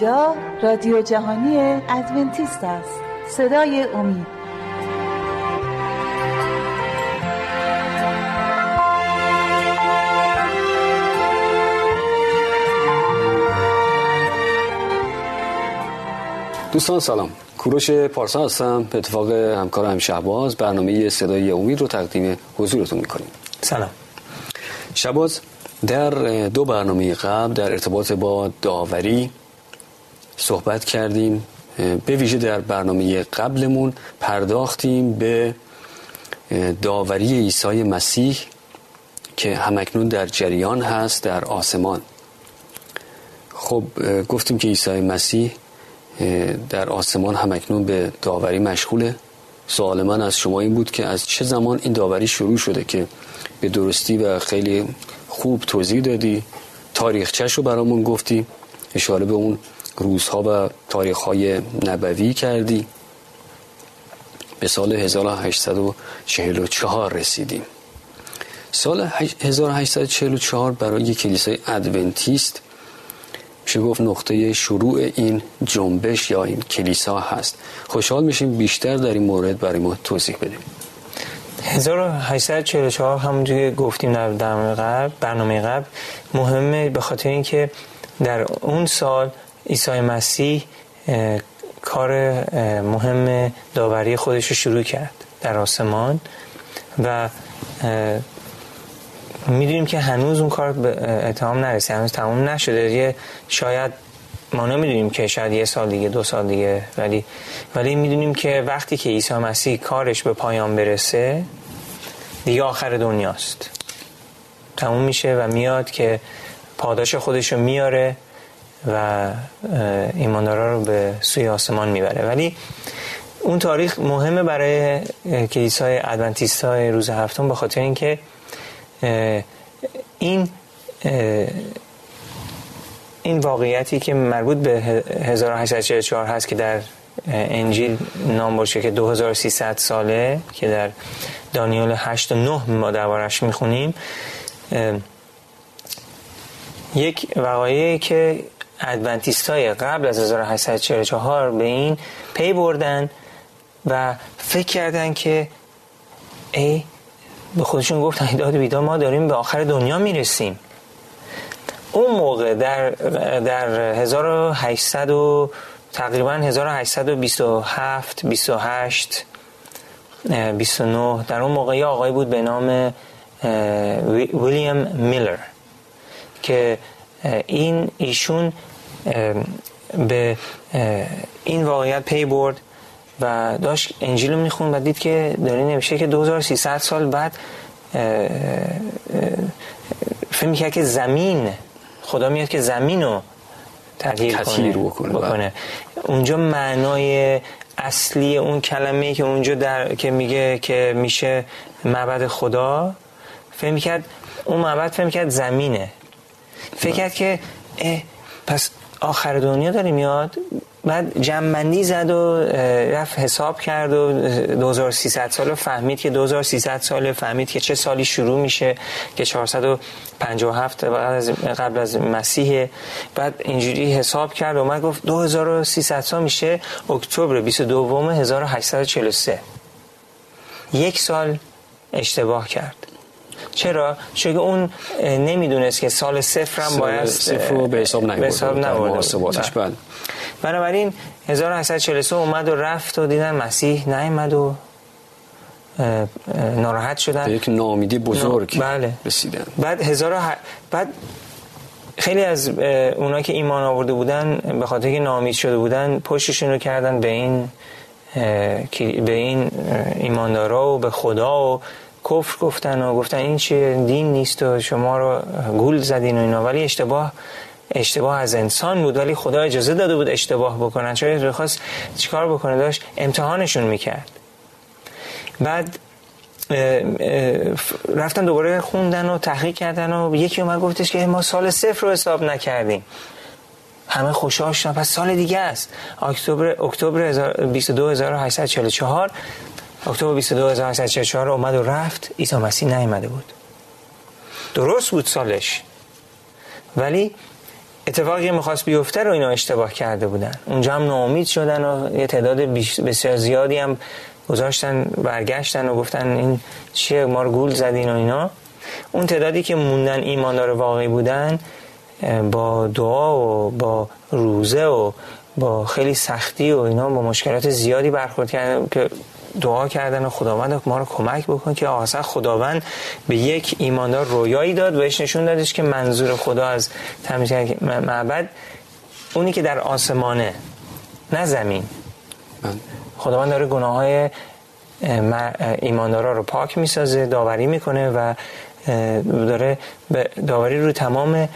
اینجا رادیو جهانی ادونتیست است. صدای امید. دوستان سلام. کوروش پارسا هستم. به اتفاق همکار هم شهباز. برنامه صدای امید رو تقدیم حضورتون می‌کنیم. سلام. شباز در دو برنامه قبل در ارتباط با داوری صحبت کردیم به ویژه در برنامه قبلمون پرداختیم به داوری عیسی مسیح که همکنون در جریان هست در آسمان. خب گفتیم که عیسی مسیح در آسمان همکنون به داوری مشغوله. سوال من از شما این بود که از چه زمان این داوری شروع شده که به درستی و خیلی خوب توضیح دادی؟ تاریخچش رو برامون گفتی اشاره به اون روزها و تاریخهای نبوی کردی. به سال 1844 رسیدیم. سال 1844 برای کلیسای ادونتیست میشه گفت نقطه شروع این جنبش یا این کلیسا هست. خوشحال میشیم بیشتر در این مورد برای ما توضیح بدیم. 1844 همونجوری گفتیم در برنامه قبل برنامه قبل مهمه به خاطر اینکه در اون سال عیسی مسیح کار مهم داوری خودش رو شروع کرد در آسمان و می‌دونیم که هنوز اون کار به اتهام نرسید هنوز تمام نشده. یه شاید ما نمی‌دونیم که شاید یه سال دیگه دو سال دیگه ولی ولی می‌دونیم که وقتی که عیسی مسیح کارش به پایان برسه دیگه آخر دنیاست. تموم میشه و میاد که پاداش خودش رو میاره. و ایماندارا رو به سوی آسمان می‌بره. ولی اون تاریخ مهمه برای کلیسای ادونتیست های روز هفتم به خاطر اینکه این این واقعیتی که مربوط به 1844 هست که در انجیل نام باشه که 2300 ساله که در دانیال 8 و 9 ما دربارش می‌خونیم یک وقایعی که ادونتیست های قبل از 1844 به این پی بردن و فکر کردن که ای به خودشون گفتن داد بیدار ما داریم به آخر دنیا می‌رسیم. اون موقع در در 1800 و تقریبا 1827 28 29 در اون موقع یه آقای بود به نام ویلیام میلر که این ایشون به این واقعیت پی برد و داشت انجیل رو میخون و دید که داری نوشته که 2300 سال بعد فکر می‌کرد که زمین خدا میاد که زمین رو تغییر کنه, بکنه, بکنه. اونجا معنای اصلی اون کلمه که اونجا در که میگه که میشه معبد خدا فکر می‌کرد اون معبد فکر می‌کرد زمینه. فکر کرد که پس آخر دنیا داره میاد. بعد جمعندی زد و رفت حساب کرد و 2300 سال فهمید که 2300 سال فهمید که چه سالی شروع میشه که 457 بعد از قبل از مسیح. بعد اینجوری حساب کرد و من گفت 2300 سال میشه اکتبر 22 1843 یک سال اشتباه کرد. چرا؟ چون اون نمی‌دونست که سال صفر هم باید صفر رو به حساب به حساب بله. بنابراین 1843 اومد و رفت و دیدن مسیح نیامد و ناراحت شدن یک نامیدی بزرگ بله. رسیدن بعد هزار بعد خیلی از اونا که ایمان آورده بودن به خاطر که نامید شده بودن پشتشون رو کردن به این به این ایماندارا و به خدا و کفر گفتن و گفتن این چیه دین نیست و شما رو گول زدین و اینا. ولی اشتباه اشتباه از انسان بود. ولی خدا اجازه داده بود اشتباه بکنن. چون خواست چیکار بکنه؟ داشت امتحانشون می‌کرد. بعد رفتن دوباره خوندن و تحقیق کردن و یکی اومد گفتش که ما سال صفر رو حساب نکردیم. همه خوشحال شدن. پس سال دیگه است. اکتبر اکتبر 22844 اکتبر 22844 اومد و رفت. عیسی مسیح نیامده بود. درست بود سالش. ولی اتفاقی می‌خواست بیفته رو اینا اشتباه کرده بودن. اونجا هم ناامید شدن و یه تعداد بسیار زیادی هم گذاشتن برگشتن و گفتن این چیه ما رو گول زدین و اینا. اون تعدادی که موندن ایماندار واقعی بودن با دعا و با روزه و با خیلی سختی و اینا با مشکلات زیادی برخورد کردن که دعا کردن و خداوند ما رو کمک بکن که اصلا خداوند به یک ایماندار رویایی داد و بهش نشون دادش که منظور خدا از تمیز معبد اونی که در آسمانه نه زمین بله. خداوند داره گناه های ایماندارا رو پاک می‌سازه داوری می‌کنه و داره داوری رو تمام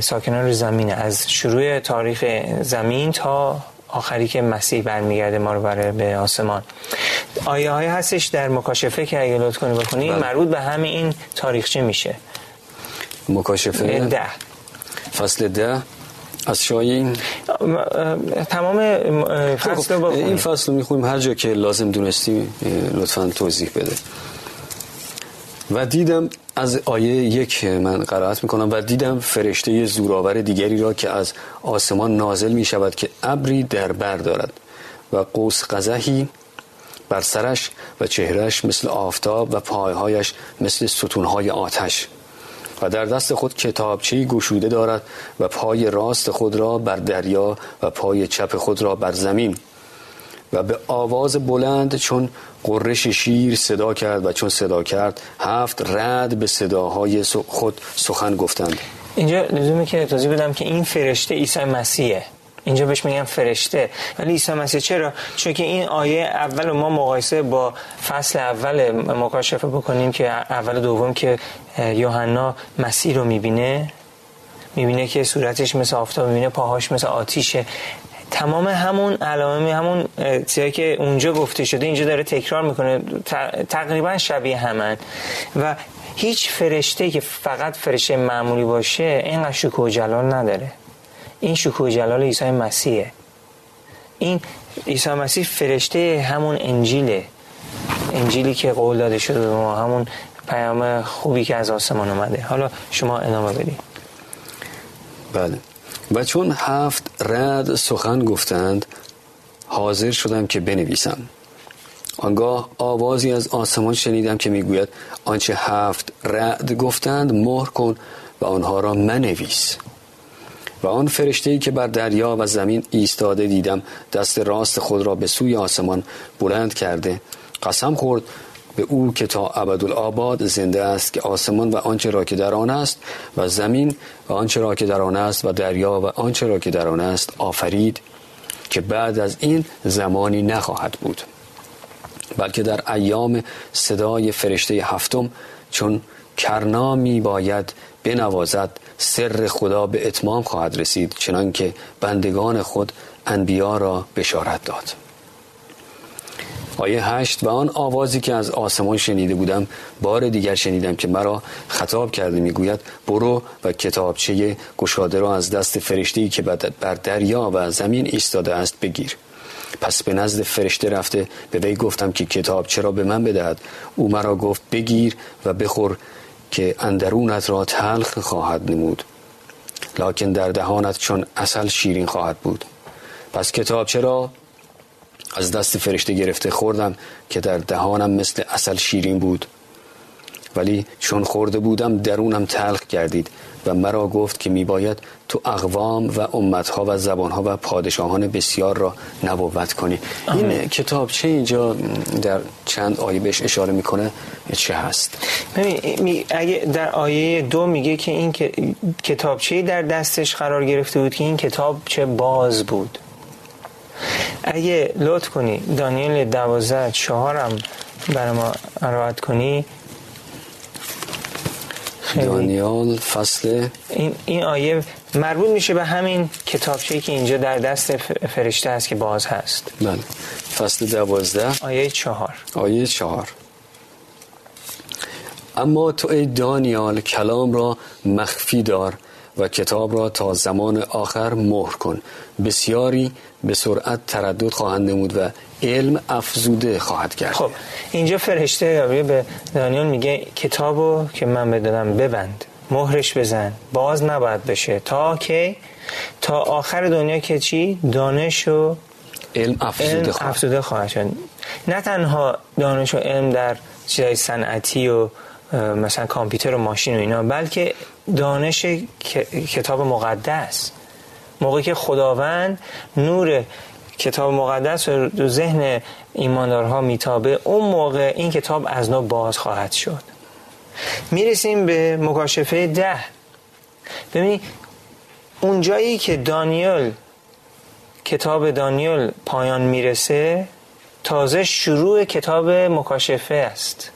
ساکنان رو زمینه از شروع تاریخ زمین تا آخری که مسیح برمیگرده ما رو بره به آسمان. آیه های هستش در مکاشفه که اگه لطف کنی بکنی بله. مربوط به همین این تاریخچه میشه. مکاشفه؟ ده. فصل ده. از شاین تمام فصل خب، این فصل رو می‌خونیم. هر جا که لازم دونستی لطفا توضیح بده. و دیدم از آیه یک من قرائت می‌کنم و دیدم فرشته زورآور دیگری را که از آسمان نازل می شود که ابری در بر دارد و قوس قزحی بر سرش و چهرش مثل آفتاب و پایهایش مثل ستونهای آتش و در دست خود کتابچه گشوده دارد و پای راست خود را بر دریا و پای چپ خود را بر زمین. و به آواز بلند چون قرش شیر صدا کرد و چون صدا کرد هفت رد به صداهای خود سخن گفتند. اینجا لزومه که توضیح بدم که این فرشته عیسی مسیحه. اینجا بهش میگن فرشته. ولی عیسی مسیح چرا؟ چون که این آیه اول ما مقایسه با فصل اول مکاشفه بکنیم که اول دوم که یوحنا مسیح رو می‌بینه. می‌بینه که صورتش مثل آفتاب می‌بینه پاهاش مثل آتیشه. تمام همون علائم همون چیزی که اونجا گفته شده اینجا داره تکرار می‌کنه. تقریبا شبیه همن. و هیچ فرشته که فقط فرشته معمولی باشه اینقدر شکوه جلال نداره. این شکوه جلال عیسی مسیحه. این عیسی مسیح فرشته همون انجیله. انجیلی که قول داده شده به ما همون پیام خوبی که از آسمان اومده. حالا شما ادامه بدید بله. و چون هفت رد سخن گفتند حاضر شدم که بنویسم. آنگاه آوازی از آسمان شنیدم که می‌گوید آنچه هفت رد گفتند مهر کن و آنها را منویس. و آن فرشته که بر دریا و زمین ایستاده دیدم دست راست خود را به سوی آسمان بلند کرده قسم خورد به او که تا ابدالآباد زنده است که آسمان و آنچه را که در آن است و زمین و آنچه را که در آن است و دریا و آنچه را که در آن است آفرید که بعد از این زمانی نخواهد بود بلکه در ایام صدای فرشته هفتم چون کرنا می باید بنوازد سر خدا به اتمام خواهد رسید چنانکه بندگان خود انبیا را بشارت داد. آیه هشت و آن آوازی که از آسمان شنیده بودم بار دیگر شنیدم که مرا خطاب کرده می‌گوید برو و کتابچه گشاده را از دست فرشته که بر دریا و زمین ایستاده است بگیر. پس به نزد فرشته رفته به وی گفتم که کتاب چرا به من بدهد. او مرا گفت بگیر و بخور که اندرونت را تلخ خواهد نمود. لکن در دهانت چون اصل شیرین خواهد بود. پس کتاب چرا از دست فرشته گرفته خوردم که در دهانم مثل اصل شیرین بود. ولی چون خورده بودم درونم تلخ گردید و مرا گفت که میباید تو اقوام و امتها و زبانها و پادشاهان بسیار را نبوت کنی. این کتاب چه اینجا در چند آیه بهش اشاره می‌کنه؟ چه هست؟ اگه در آیه دو میگه که این کتابچه در دستش قرار گرفته بود؟ که این کتاب چه باز بود. اگه لطف کنی دانیل دوازده چهارم برای ما روایت کنی. دانیال فصل. این, این آیه مربوط میشه به همین کتابچه که اینجا در دست فرشته است که باز هست. بله. فصل دوازده. آیه چهار. آیه چهار. اما تو ای دانیال کلام را مخفی دار و کتاب را تا زمان آخر مهر کن. بسیاری به سرعت تردد خواهند نمود و علم افزوده خواهد کرد. خب اینجا فرشته به دانیال میگه کتابو که من بدادم ببند مهرش بزن باز نباید بشه تا که تا آخر دنیا که چی؟ دانش و علم افزوده خواهد. افزوده خواهد شد. نه تنها دانش و علم در چیزای صنعتی و مثلا کامپیوتر و ماشین و اینا بلکه دانش کتاب مقدس. موقعی که خداوند نور کتاب مقدس رو ذهن ایماندارها میتابه اون موقع این کتاب از نو باز خواهد شد. می‌رسیم به مکاشفه ده. ببینید اون جایی که دانیل کتاب دانیل پایان می‌رسه تازه شروع کتاب مکاشفه است.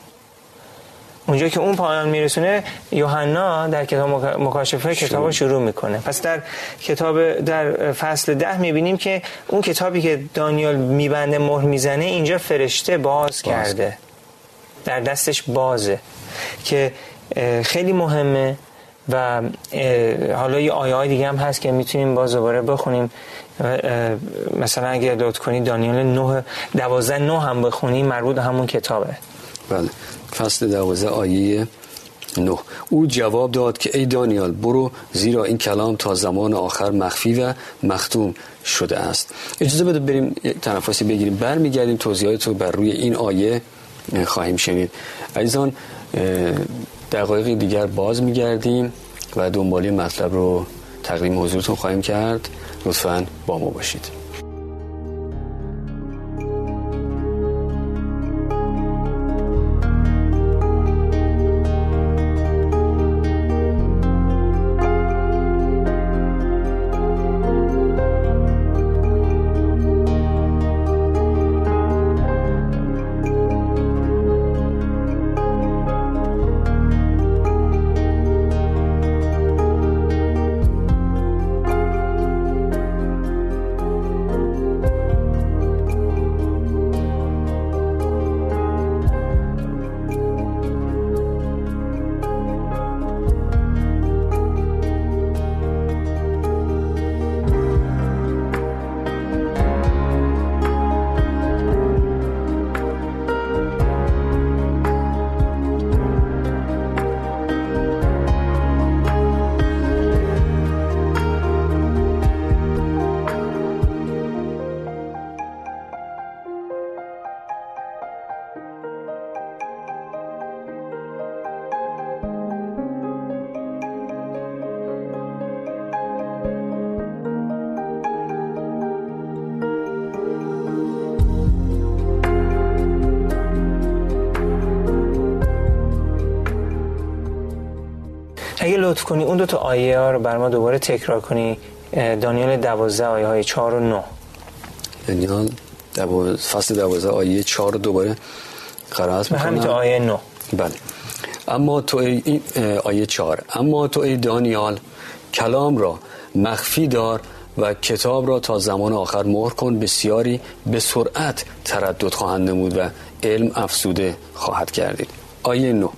اونجا که اون پایان میرسونه یوحنا در کتاب مکاشفه کتاب شروع می‌کنه. پس در کتاب در فصل ده می‌بینیم که اون کتابی که دانیال میبنده مهر می‌زنه اینجا فرشته باز, باز. کرده. در دستش بازه. که خیلی مهمه و حالا یه آیه های دیگه هم هست که می‌تونیم باز دوباره بخونیم. مثلا اگه لطف کنی دانیال 9 12 9 هم بخونیم مربوط همون کتابه. بله. فصل دوازه آیه نه. او جواب داد که ای دانیال برو زیرا این کلام تا زمان آخر مخفی و مختوم شده است. اجازه بده بریم یک تنفسی بگیریم. برمیگردیم توضیحات رو بر روی این آیه خواهیم شنید. عزیزان دقایقی دیگر باز میگردیم و دنبالی مطلب رو تقدیم حضورتون خواهیم کرد. لطفا با ما باشید. لطف کنی. اون دو تا آیه ها رو بر ما دوباره تکرار کنی. دانیال دوازده آیه های چهار و نو دانیال فصل دوازده آیه چهار دوباره قرائت می‌کنم همین آیه نو بله. اما تو ای آیه چهار. اما تو ای دانیال کلام را مخفی دار و کتاب را تا زمان آخر مهر کن. بسیاری به سرعت تردد خواهند نمود و علم افسوده خواهد کردید آیه نو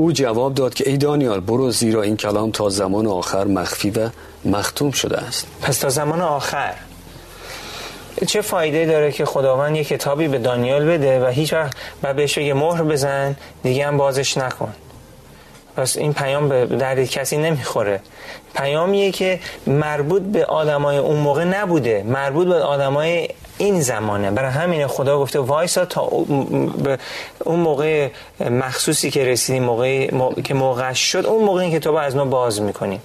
او جواب داد که ای دانیال برو زیرا این کلام تا زمان آخر مخفی و مختوم شده است. پس تا زمان آخر. چه فایده داره که خداوند یه کتابی به دانیال بده و هیچ وقت و بهش بگه مهر بزن دیگه هم بازش نکن. پس این پیام به درد کسی نمی‌خوره. پیامیه که مربوط به آدمای اون موقع نبوده. مربوط به آدمای این زمانه. برای همین خدا گفته وایسا تا اون موقع مخصوصی که رسیدیم موقع که موقع شد اون موقع این کتاب از ما باز می‌کنیم.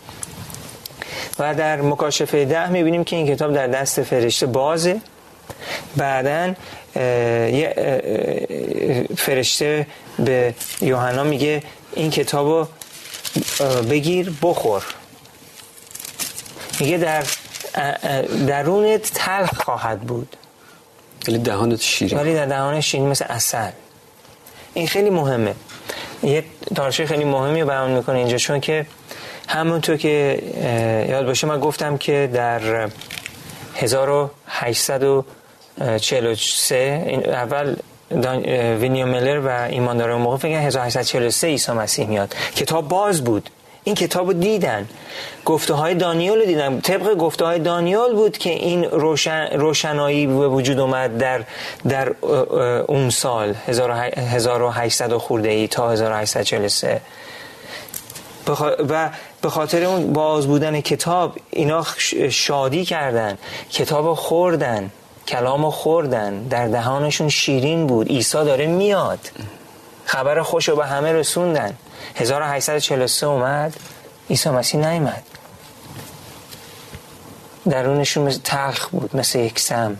و در مکاشفه ده می‌بینیم که این کتاب در دست فرشته بازه. بعدا یه فرشته به یوحنا میگه این کتاب بگیر بخور. میگه در درونت تلخ خواهد بود. ولی دهانت شیرین. ولی در دهان شیرین مثل اصل این خیلی مهمه. یه تارشه خیلی مهمی بیان می‌کنه اینجا چون که همونطور که یاد باشه من گفتم که در 1843 این اول وینیو ملر و ایماندار اون موقع فکر 1843 عیسی مسیح میاد کتاب باز بود این کتاب رو دیدن. گفته های دانیال رو دیدن طبق گفته های دانیال بود که این روشن، روشنایی به وجود اومد در, در اون سال 1800 خورده ای تا 1843 و به خاطر اون باز بودن کتاب اینا شادی کردن. کتاب خوردن. کلام خوردن. در دهانشون شیرین بود. عیسی داره میاد. خبر خوش رو به همه رسوندن. 1843 اومد عیسی مسیح نیمد درونشون مثل تلخ بود مثل یک سم.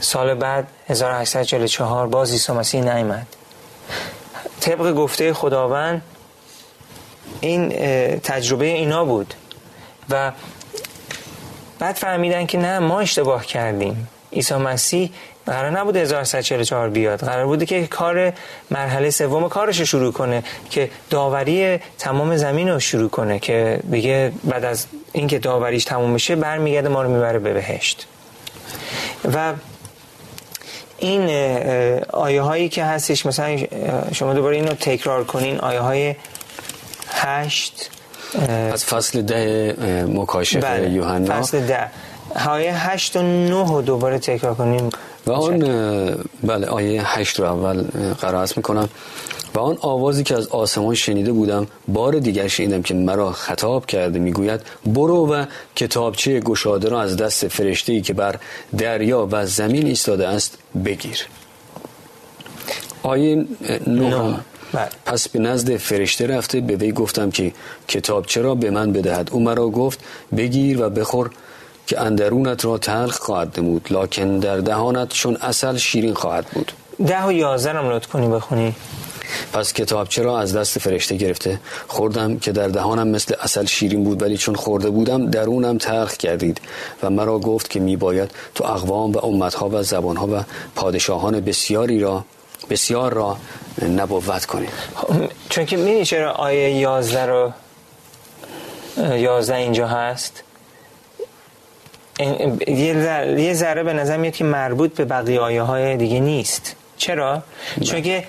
سال بعد 1844 باز عیسی مسیح نیمد طبق گفته خداوند این تجربه اینا بود. و بعد فهمیدن که نه ما اشتباه کردیم. عیسی مسیح قرار نبود 1144 بیاد. قرار بوده که کار مرحله سوم کارش رو شروع کنه که داوری تمام زمین رو شروع کنه که بگه بعد از اینکه داوریش تموم میشه برمیگرده ما رو می‌بره به بهشت. و این آیه هایی که هستش مثلا شما دوباره اینو تکرار کنین. آیه های هشت از فصل ده مکاشفه بله. یوحنا. فصل ده. آیه هشت و نه رو دوباره تکرار کنیم و آن بله آیه هشت رو اول قرائت می‌کنم. و آن آوازی که از آسمان شنیده بودم بار دیگر شنیدم که مرا خطاب کرده می‌گوید برو و کتابچه گشاده را از دست فرشته ای که بر دریا و زمین ایستاده است بگیر. آیه نه. بله. پس به نزد فرشته رفته به وی گفتم که کتاب چرا به من بدهد. او مرا گفت بگیر و بخور که اندرونت را تلخ خواهد نمود لکن در دهانت چون اصل شیرین خواهد بود. ده و یازده هم لطف کنی بخونی. پس کتاب چرا از دست فرشته گرفته؟ خوردم که در دهانم مثل اصل شیرین بود ولی چون خورده بودم درونم تلخ کردید و مرا گفت که می باید تو اقوام و امتها و زبانها و پادشاهان بسیاری را بسیار را نبوت کنید چون که می‌دونی چرا آیه یازده رو یازده اینجا هست؟ یه ذره به نظر میاد که مربوط به بقیه آیه های دیگه نیست چرا؟ بله. چون که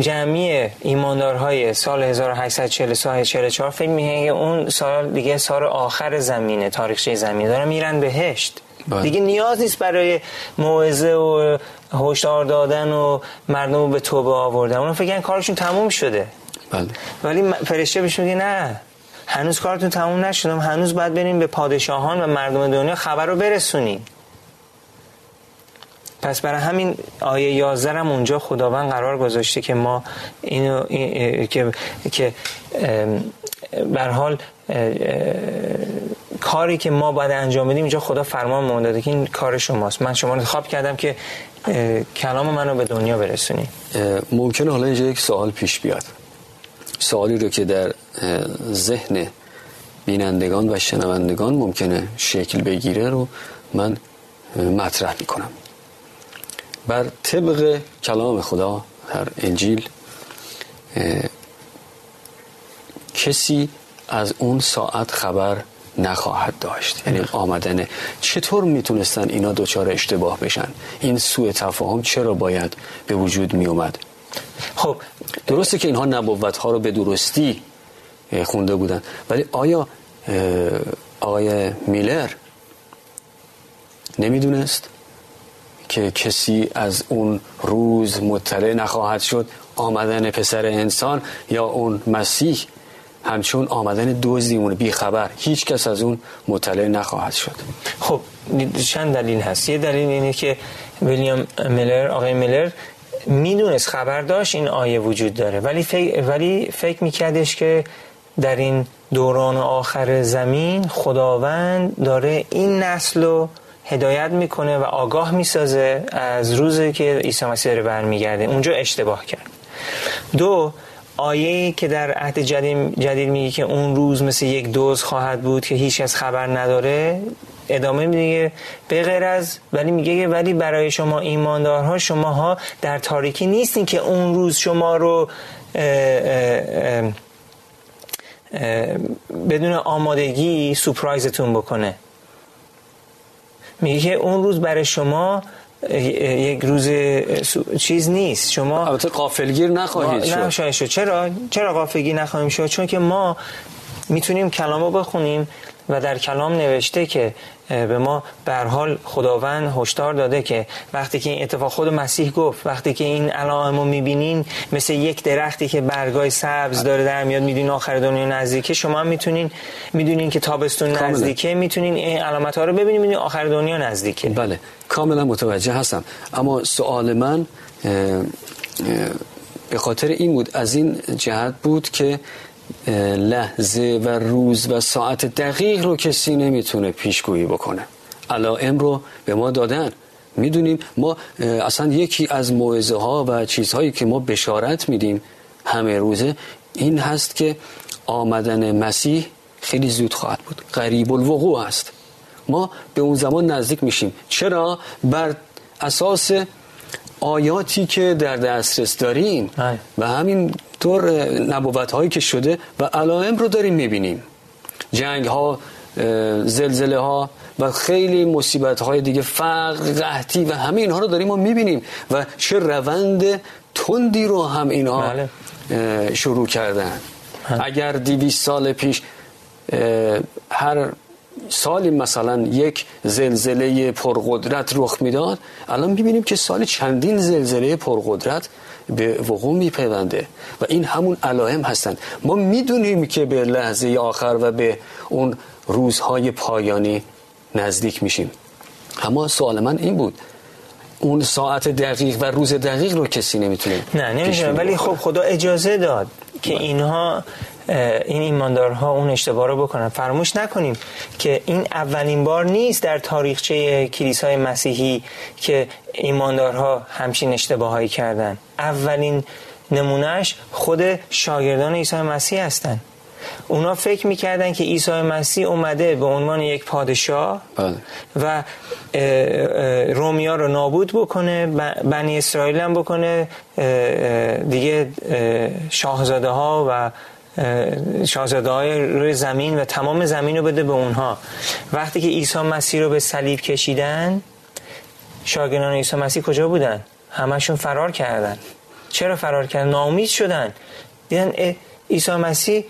جمعی ایماندارهای سال 1844 فکر میگه اون سال دیگه سال آخر زمینه تاریخچه زمینه دارن میرن بهشت بله. دیگه نیاز نیست برای موعظه و هشدار دادن و مردم رو به توبه آوردن اون فکر کارشون تموم شده بله. ولی فرشته بهش میگه نه هنوز کارتون تموم نشدم هنوز باید بریم به پادشاهان و مردم دنیا خبر رو برسونیم. پس برای همین آیه 11 هم اونجا خداوند قرار گذاشته که ما اینو که که بر حال کاری که ما باید انجام بدیم اینجا خدا فرمان ما داده که این کار شماست. من شما رو خواب کردم که کلام منو به دنیا برسونی. ممکنه حالا اینجا یک سوال پیش بیاد. سوالی رو که در ذهن بینندگان و شنوندگان ممکنه شکل بگیره رو من مطرح می‌کنم. بر طبق کلام خدا در انجیل کسی از اون ساعت خبر نخواهد داشت. یعنی آمدن. چطور می‌تونستن اینا دوچار اشتباه بشن؟ این سوء تفاهم چرا باید به وجود می اومد خب درسته که اینها نبوت ها رو به درستی خونده بودن. ولی آیا آقای میلر نمی‌دونست که کسی از اون روز مطلع نخواهد شد آمدن پسر انسان یا اون مسیح؟ همچون آمدن بی خبر هیچ کس از اون مطلع نخواهد شد. خب چند دلیل هست. یه دلیل اینه که ویلیام میلر آقای میلر می‌دونست خبر داشت این آیه وجود داره. ولی فکر, ولی فکر میکردش که در این دوران آخر زمین خداوند داره این نسل رو هدایت می‌کنه و آگاه می‌سازه از روزی که عیسی مسیح داره برمیگرده. اونجا اشتباه کرد. دو آیه که در عهد جدید, جدید میگه که اون روز مثل یک دوز خواهد بود که هیچ از خبر نداره ادامه میگه به غیر از ولی میگه ولی برای شما ایماندارها شماها در تاریکی نیستین که اون روز شما رو بدون آمادگی سپرایزتون بکنه. میگه که اون روز برای شما یک روز چیز نیست. شما البته قافلگیر نخواهید شد. چرا؟ چرا قافلگیر نخواهیم شد؟ چون که ما می‌تونیم کلامو بخونیم و در کلام نوشته که به ما به حال خداوند هشدار داده که وقتی که این اتفاق خود مسیح گفت وقتی که این علائم رو می‌بینین مثل یک درختی که برگای سبز داره در میاد می‌دونین آخر دنیا نزدیکه شما هم می‌تونین می‌دونین که تابستون نزدیکه می‌تونین این علامت ها رو ببینین می‌دونین آخر دنیا نزدیکه. بله کاملا متوجه هستم. اما سوال من به خاطر این بود از این جهت بود که لحظه و روز و ساعت دقیق رو کسی نمی‌تونه پیشگویی بکنه. علائم رو به ما دادن. می‌دونیم ما اصلا یکی از موعظه ها و چیزهایی که ما بشارت میدیم همه روزه این هست که آمدن مسیح خیلی زود خواهد بود. قریب الوقوع است. ما به اون زمان نزدیک میشیم. چرا؟ بر اساس آیاتی که در دسترس داریم. و همین طور نبوت هایی که شده و علائم رو داریم می‌بینیم. جنگ ها زلزله ها و خیلی مصیبت های دیگه فقر قحطی و همه اینها رو داریم ما می‌بینیم و چه روند تندی رو هم اینها بله. شروع کردن اگر دیویس سال پیش هر سالی مثلا یک زلزله پرقدرت رخ می‌داد الان می‌بینیم که سال چندین زلزله پرقدرت به وقوع میپیونده و این همون علائم هستند ما می‌دونیم که به لحظه آخر و به اون روزهای پایانی نزدیک میشیم. اما سوال من این بود. اون ساعت دقیق و روز دقیق رو کسی نمی‌تونه نه نمی‌تونه ولی خب خدا اجازه داد که اینها این ایماندارها اون اشتباه رو بکنن. فراموش نکنیم که این اولین بار نیست در تاریخچه کلیسای مسیحی که ایماندارها همچین اشتباهایی کردن. اولین نمونهش خود شاگردان عیسی مسیح هستن. اونا فکر می‌کردن که عیسی مسیح اومده به عنوان یک پادشاه بله. و رومیا رو نابود بکنه بنی اسرائیل هم بکنه دیگه شاهزاده ها و شاهزاده های روی زمین و تمام زمین رو بده به اونها. وقتی که عیسی مسیح رو به صلیب کشیدن شاگردان عیسی مسیح کجا بودن؟ همشون فرار کردن. چرا فرار کردن؟ ناامید شدن. دیدن عیسی مسیح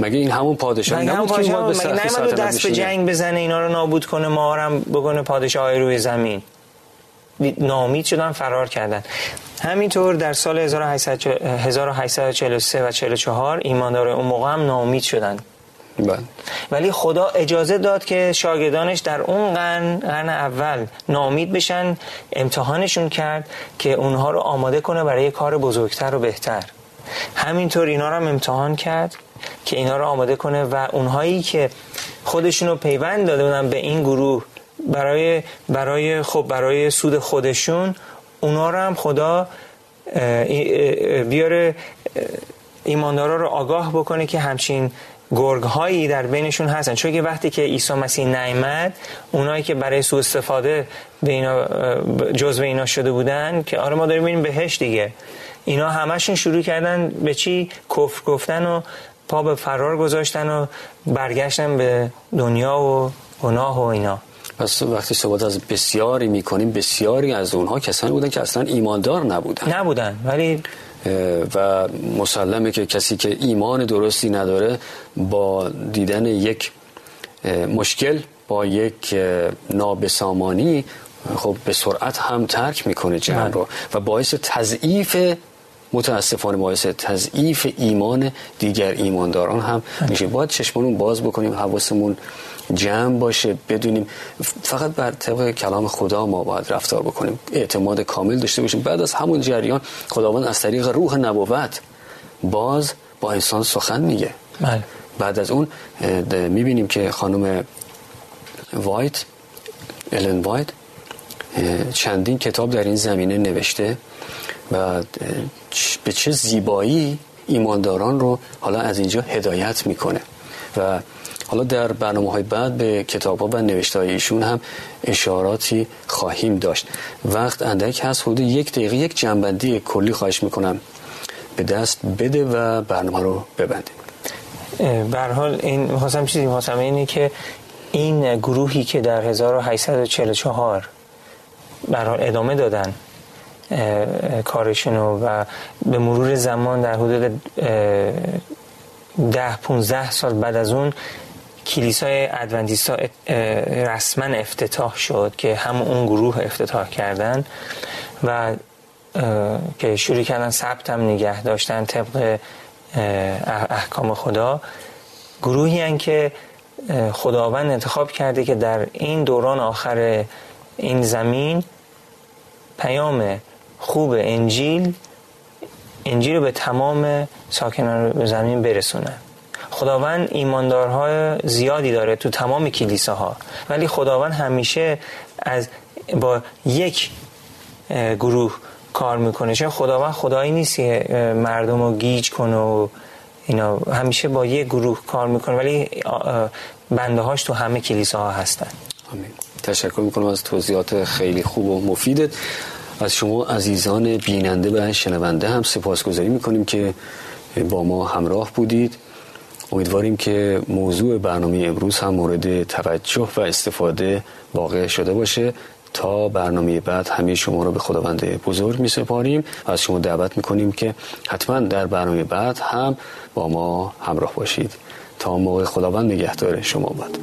مگه این همون پادشاه نبود که اومد به دست به جنگ بزنه اینا رو نابود کنه ما هم بکنه پادشاه روی زمین؟ نامید شدن فرار کردن. همینطور در سال 1843 و 44 ایماندار اون موقع هم نامید شدن. بله. ولی خدا اجازه داد که شاگردانش در اون قرن قرن اول نامید بشن امتحانشون کرد که اونها رو آماده کنه برای کار بزرگتر و بهتر. همینطور اینا رو هم امتحان کرد که اینا رو آماده کنه و اونهایی که خودشون رو پیوند داده بودن به این گروه برای برای خب برای سود خودشون اونا رو هم خدا بیاره ایماندارا رو آگاه بکنه که همچین گرگ هایی در بینشون هستن. چون که وقتی که عیسی مسیح نیامد اونایی که برای سوء استفاده به اینا جزء اینا شده بودن که آره ما داریم ببینیم بهش دیگه. اینا همشون شروع کردن به چی؟ کفر گفتن و پا به فرار گذاشتن و برگشتن به دنیا و گناه و اینا. پس وقتی صحبت از بسیاری می‌کنیم بسیاری از اونها کسانی بودن که اصلا ایماندار نبودن. نبودن ولی و مسلمه که کسی که ایمان درستی نداره با دیدن یک مشکل با یک نابسامانی خب به سرعت هم ترک می‌کنه جمع رو و باعث تضعیف متاسفانه باعث تضعیف ایمان دیگر ایمانداران هم میشه. باید چشمانون باز بکنیم حواسمون جمع باشه بدونیم. فقط بر طبق کلام خدا ما باید رفتار بکنیم. اعتماد کامل داشته باشیم. بعد از همون جریان خداوند از طریق روح نبوت باز با انسان سخن میگه. بله. بعد از اون می‌بینیم که خانم وایت الن وایت چندین کتاب در این زمینه نوشته. و به چه زیبایی ایمانداران رو حالا از اینجا هدایت می‌کنه. و حالا در برنامه های بعد به کتاب ها و نوشته ایشون هم اشاراتی خواهیم داشت. وقت اندک هست حدود یک دقیقه یک جنبندی کلی خواهش می‌کنم. به دست بده و برنامه رو ببندیم. حال این می‌خواستم چیزی می‌خواستم اینه که این گروهی که در 1844 برحال ادامه دادن کارشونو و به مرور زمان در حدود ده 15 سال بعد از اون کلیسای ادونتیستا رسما افتتاح شد که هم اون گروه افتتاح کردن و که شروع کردن ثبت هم نگه داشتن طبق احکام خدا. گروهی هن که خداوند انتخاب کرده که در این دوران آخر این زمین پیام خوب انجیل انجیل رو به تمام ساکنان زمین برسونن خداوند ایماندارهای زیادی داره تو تمام کلیساها. ولی خداوند همیشه از با یک گروه کار می‌کنه. چون خداوند خدایی نیست که مردم رو گیج کنه و اینا. همیشه با یک گروه کار می‌کنه. ولی بنده هاش تو همه کلیساها هستن. آمین. تشکر می‌کنم از توضیحات خیلی خوب و مفیدت. از شما عزیزان بیننده و شنونده هم سپاسگزاری می‌کنیم که با ما همراه بودید. امیدواریم که موضوع برنامه امروز هم مورد توجه و استفاده واقع شده باشه. تا برنامه بعد همه شما رو به خداوند بزرگ می سپاریم و از شما دعوت می کنیم که حتما در برنامه بعد هم با ما همراه باشید. تا موقع خداوند نگهدار شما باد.